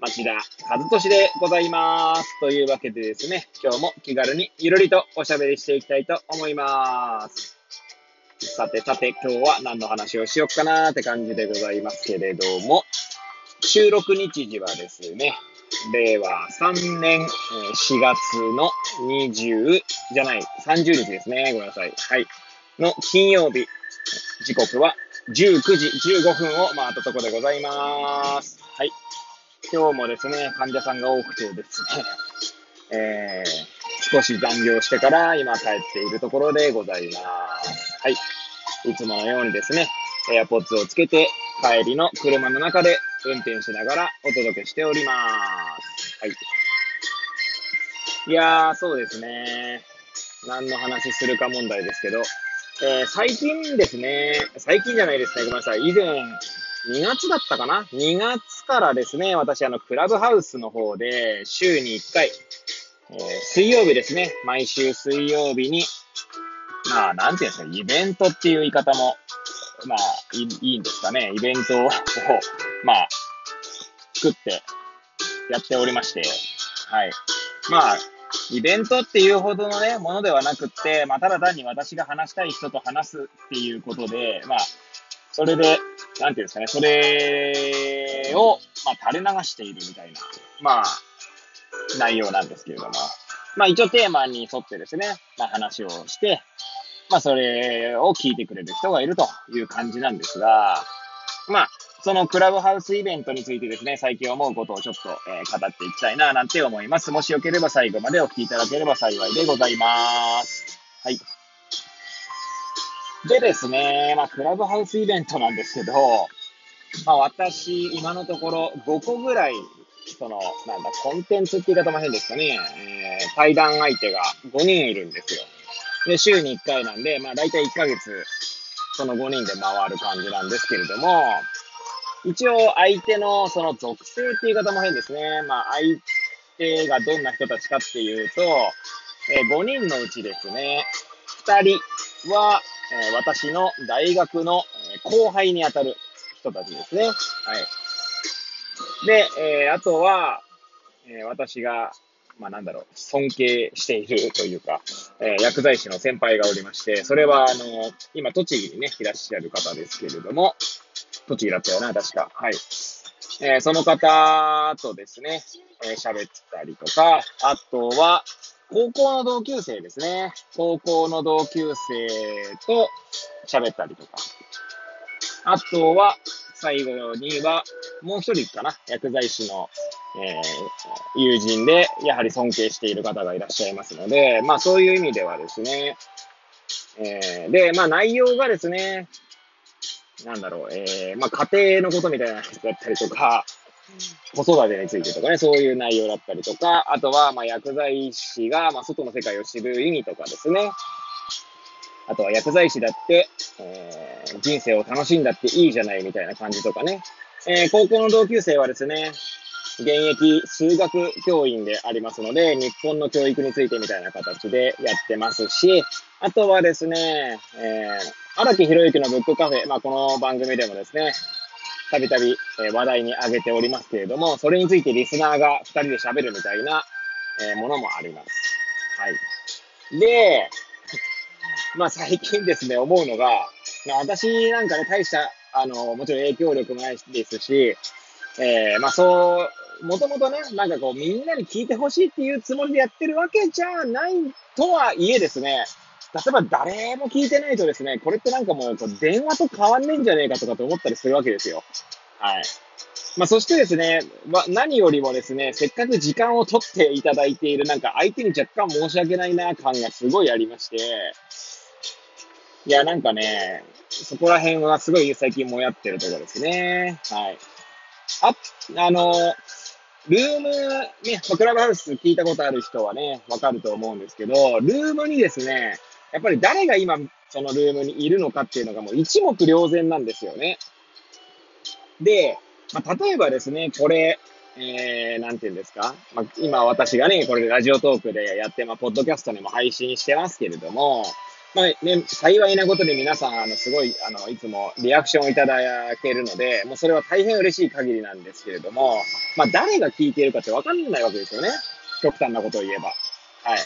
町田和俊でございます。というわけでですね、今日も気軽にゆるりとおしゃべりしていきたいと思います。さてさて、今日は何の話をしよっかなーって感じでございますけれども、収録日時はですね、令和3年4月の20じゃない、30日ですね。ごめんなさい。はい。の金曜日、時刻は19時15分を回ったところでございます。はい。今日もですね、患者さんが多くてですね、えー、少し残業してから今帰っているところでございます。はい。いつものようにですね、AirPods をつけて帰りの車の中で運転しながらお届けしております。はい。いやー、そうですね。何の話するか問題ですけど、えー、最近ですね、最近じゃないですね、ごめんなさい。以前、2月だったかな ?2 月からですね、私、あの、クラブハウスの方で、週に1回、えー、水曜日ですね、毎週水曜日に、まあ、なんていうんですか、イベントっていう言い方も、まあ、いいいんですかね、イベントを、まあ、作ってやっておりまして、はい。まあ、イベントっていうほどのね、ものではなくって、まあ、ただ単に私が話したい人と話すっていうことで、まあ、それで、なんていうんですかね、それを、まあ、垂れ流しているみたいな、まあ、内容なんですけれども、まあ、一応テーマに沿ってですね、まあ、話をして、まあ、それを聞いてくれる人がいるという感じなんですが、まあ、そのクラブハウスイベントについてですね、最近思うことをちょっと、えー、語っていきたいな、なんて思います。もしよければ最後までお聞きいただければ幸いでございます。はい。でですね、まあ、クラブハウスイベントなんですけど、まあ、私、今のところ5個ぐらい、その、なんだ、コンテンツって言い方も変ですかね、えー、対談相手が5人いるんですよ。で、週に1回なんで、まあ、大体1ヶ月、その5人で回る感じなんですけれども、一応相手のその属性って言い方も変ですね。まあ相手がどんな人たちかっていうと、えー、5人のうちですね、2人は、え、私の大学の後輩にあたる人たちですね。はい。で、えー、あとは、えー私が、まあなんだろう、尊敬しているというか、えー薬剤師の先輩がおりまして、それはあの、今栃木にね、いらっしゃる方ですけれども、栃木だったよな、確か。はい。えー、その方とですね、えー、喋ったりとか、あとは、高校の同級生ですね。高校の同級生と喋ったりとか。あとは、最後には、もう一人かな、薬剤師の、えー、友人で、やはり尊敬している方がいらっしゃいますので、まあそういう意味ではですね、えー、で、まあ内容がですね、なんだろう、えー、まあ、家庭のことみたいなことだったりとか、子育てについてとかね、そういう内容だったりとか、あとは、まあ、薬剤師が、まあ、外の世界を知る意味とかですね。あとは薬剤師だって、えー、人生を楽しんだっていいじゃないみたいな感じとかね。えー、高校の同級生はですね、現役数学教員でありますので、日本の教育についてみたいな形でやってますし、あとはですね、えー、荒木博之のブックカフェ、まあ、この番組でもですね、たびたび話題に挙げておりますけれども、それについてリスナーが2人で喋るみたいな、ものもあります。はい。で、まあ最近ですね、思うのが、まあ、私なんかね、大した、あの、もちろん影響力もないですし、えー、まあそう、もともとね、なんかこう、みんなに聞いてほしいっていうつもりでやってるわけじゃないとはいえですね、例えば誰も聞いてないとですね、これってなんかもう電話と変わんねえんじゃねえかとかと思ったりするわけですよ。はい。まあ、そしてですね、ま何よりもですね、せっかく時間を取っていただいている、なんか相手に若干申し訳ないな感がすごいありまして、いや、なんかね、そこら辺はすごい最近もやってるところですね。はい。あ、あの、ルーム、ね、クラブハウス聞いたことある人はね、わかると思うんですけど、ルームにですね、やっぱり誰が今、そのルームにいるのかっていうのがもう一目瞭然なんですよね。で、まあ、例えばですね、これ、えー、なんていうんですか、まあ、今私がね、これラジオトークでやって、まあ、ポッドキャストにも配信してますけれども、まあね、幸いなことで皆さん、あの、すごい、あの、いつもリアクションをいただけるので、もうそれは大変嬉しい限りなんですけれども、まあ、誰が聞いているかってわかんないわけですよね。極端なことを言えば。はい。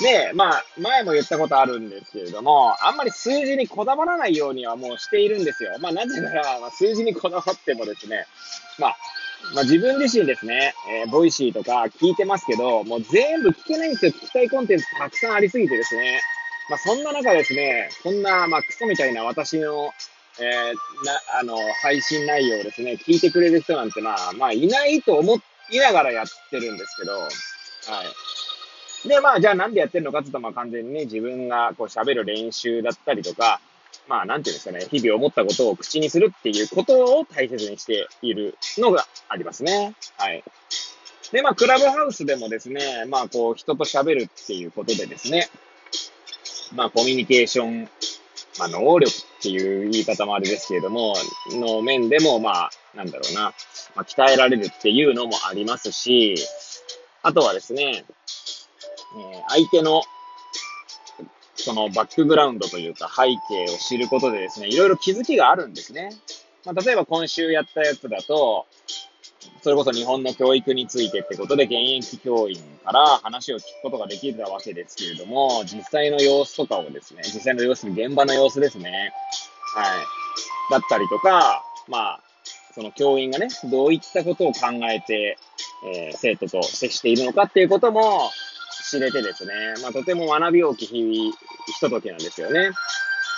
で、まあ、前も言ったことあるんですけれども、あんまり数字にこだわらないようにはもうしているんですよ。まあ、なぜなら、まあ、数字にこだわってもですね、まあ、まあ、自分自身ですね、えー、ボイシーとか聞いてますけど、もう全部聞けないんですよ。聞きたいコンテンツたくさんありすぎてですね。まあ、そんな中ですね、こんな、まあ、クソみたいな私の、えー、な、あの、配信内容をですね、聞いてくれる人なんて、まあ、まあ、いないと思いながらやってるんですけど、はい。で、まあ、じゃあなんでやってるのかって言うと、まあ、完全にね、自分がこう喋る練習だったりとか、まあ、なんていうんですかね、日々思ったことを口にするっていうことを大切にしているのがありますね。はい。で、まあ、クラブハウスでもですね、まあ、こう、人と喋るっていうことでですね、まあ、コミュニケーション、まあ、能力っていう言い方もあれですけれども、の面でも、まあ、なんだろうな、まあ、鍛えられるっていうのもありますし、あとはですね、え、相手の、そのバックグラウンドというか背景を知ることでですね、いろいろ気づきがあるんですね。まあ、例えば今週やったやつだと、それこそ日本の教育についてってことで、現役教員から話を聞くことができたわけですけれども、実際の様子とかをですね、実際の様子、現場の様子ですね。はい。だったりとか、まあ、その教員がね、どういったことを考えて、えー、生徒と接しているのかっていうことも知れてですね、まあ、とても学び大きいひとときなんですよね。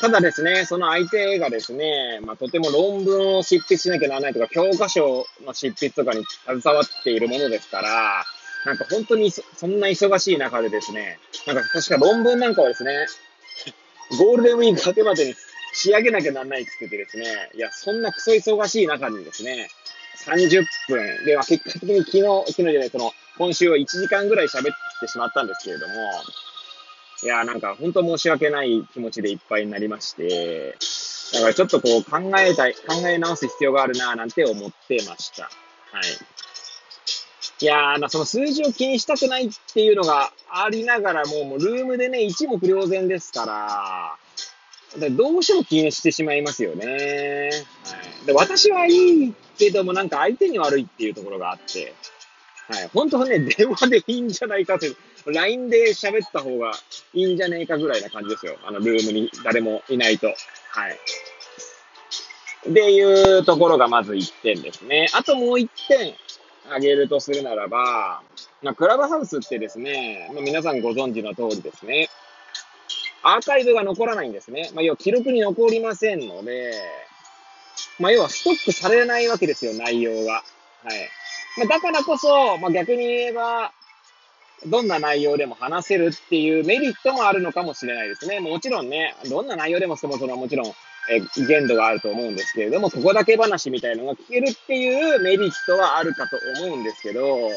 ただですね、その相手がですね、まあ、とても論文を執筆しなきゃならないとか、教科書の執筆とかに携わっているものですから、なんか本当にそんな忙しい中でですね、なんか確か論文なんかはですね、ゴールデンウィーク明けまでに仕上げなきゃならないって言ってですね、いや、そんなクソ忙しい中にですね、30分、で、は結果的に昨日、昨日じゃない、その、今週は1時間ぐらい喋ってしまったんですけれども、いや、なんか本当申し訳ない気持ちでいっぱいになりまして、だからちょっとこう考えたい、考え直す必要があるなぁなんて思ってました。はい。いやー、その数字を気にしたくないっていうのがありながらも、もうルームでね、一目瞭然ですから、どうしても気にしてしまいますよね。はい、で私はいいけども、なんか相手に悪いっていうところがあって、はい。本当はね、電話でいいんじゃないかという、LINE で喋った方がいいんじゃねえかぐらいな感じですよ。あの、ルームに誰もいないと。はい。っていうところがまず1点ですね。あともう1点挙げるとするならば、まあ、クラブハウスってですね、まあ、皆さんご存知の通りですね、アーカイブが残らないんですね。まあ、要は記録に残りませんので、まあ、要はストックされないわけですよ、内容が。はい。まあ、だからこそ、まあ、逆に言えば、どんな内容でも話せるっていうメリットもあるのかもしれないですね。もちろんね、どんな内容でもそもそももちろん、え限度があると思うんですけれども、ここだけ話みたいのが聞けるっていうメリットはあるかと思うんですけど、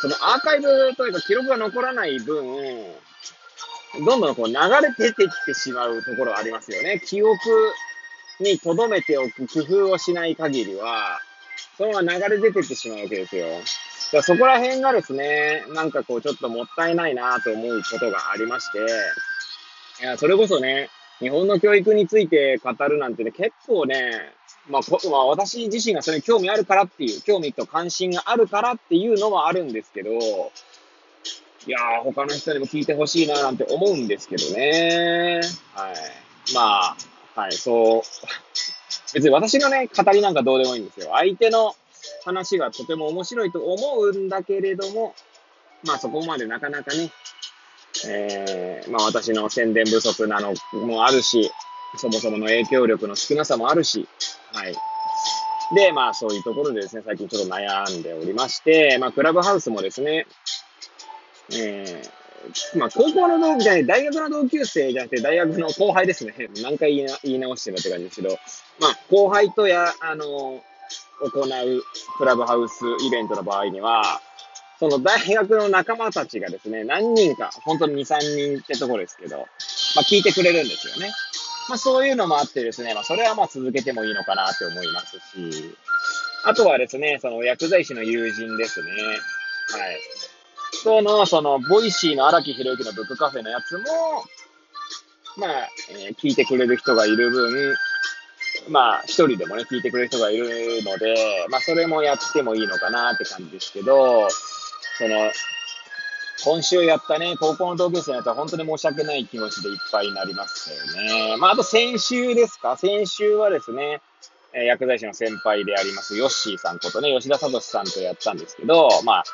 そのアーカイブというか記録が残らない分、どんどんこう流れ出てきてしまうところありますよね。記憶に留めておく工夫をしない限りは、そのまま流れ出てってしまうわけですよ。だそこら辺がですね、なんかこうちょっともったいないなと思うことがありまして、いや、それこそね、日本の教育について語るなんてね、結構ね、まあ、まあ、私自身がそれに興味あるからっていう、興味と関心があるからっていうのもあるんですけど、いやー、他の人にも聞いてほしいななんて思うんですけどね。はい。まあ、はい、そう。別に私のね、語りなんかどうでもいいんですよ。相手の話がとても面白いと思うんだけれども、まあそこまでなかなかね、えー、まあ私の宣伝不足なのもあるし、そもそもの影響力の少なさもあるし、はい。で、まあそういうところでですね、最近ちょっと悩んでおりまして、まあクラブハウスもですね、えー、まあ高校の同期じゃない、大学の同級生じゃなくて大学の後輩ですね。何回言い直してるって感じですけど、まあ後輩とや、あの、行うクラブハウスイベントの場合には、その大学の仲間たちがですね、何人か、本当に2、3人ってとこですけど、まあ聞いてくれるんですよね。まあそういうのもあってですね、まあそれはまあ続けてもいいのかなって思いますし、あとはですね、その薬剤師の友人ですね。はい。との、その、ボイシーの荒木博之のブックカフェのやつも、まあ、えー、聞いてくれる人がいる分、まあ、一人でもね、聞いてくれる人がいるので、まあ、それもやってもいいのかなって感じですけど、その、今週やったね、高校の同級生のやつは本当に申し訳ない気持ちでいっぱいになりましたよね。まあ、あと先週ですか？先週はですね、えー、薬剤師の先輩であります、ヨッシーさんことね、吉田聡さんとやったんですけど、まあ、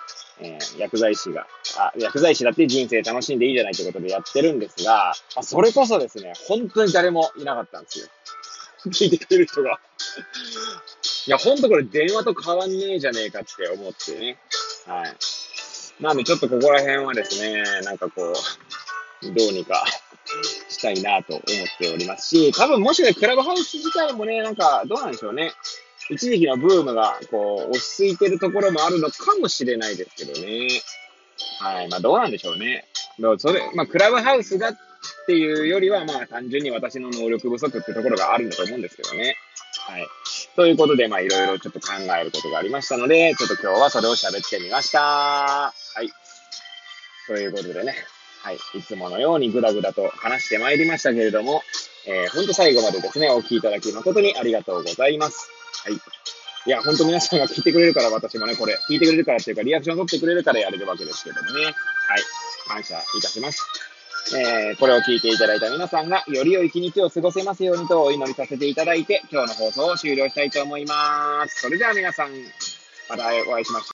えー、薬剤師が、あ、薬剤師だって人生楽しんでいいじゃないということでやってるんですが、まあ、それこそですね、本当に誰もいなかったんですよ。聞いてくれる人が。いや、ほんとこれ電話と変わんねえじゃねえかって思ってね。はい。なんでちょっとここら辺はですね、なんかこう、どうにかしたいなと思っておりますし、多分もしかしたらクラブハウス自体もね、なんかどうなんでしょうね。一時期のブームがこう落ち着いてるところもあるのかもしれないですけどね。はい。まあどうなんでしょうね。それ、まあクラブハウスがっていうよりは、まあ単純に私の能力不足ってところがあるんだと思うんですけどね。はい。ということで、まあいろいろちょっと考えることがありましたので、ちょっと今日はそれを喋ってみました。はい。ということでね。はい。いつものようにぐだぐだと話してまいりましたけれども、えー、ほんと最後までですね、お聞きいただき誠にありがとうございます。はい。いや、ほんと皆さんが聞いてくれるから私もね、これ、聞いてくれるからっていうか、リアクション取ってくれるからやれるわけですけどもね。はい。感謝いたします。えー、これを聞いていただいた皆さんが、より良い一日を過ごせますようにとお祈りさせていただいて、今日の放送を終了したいと思います。それでは皆さん、またお会いしましょう。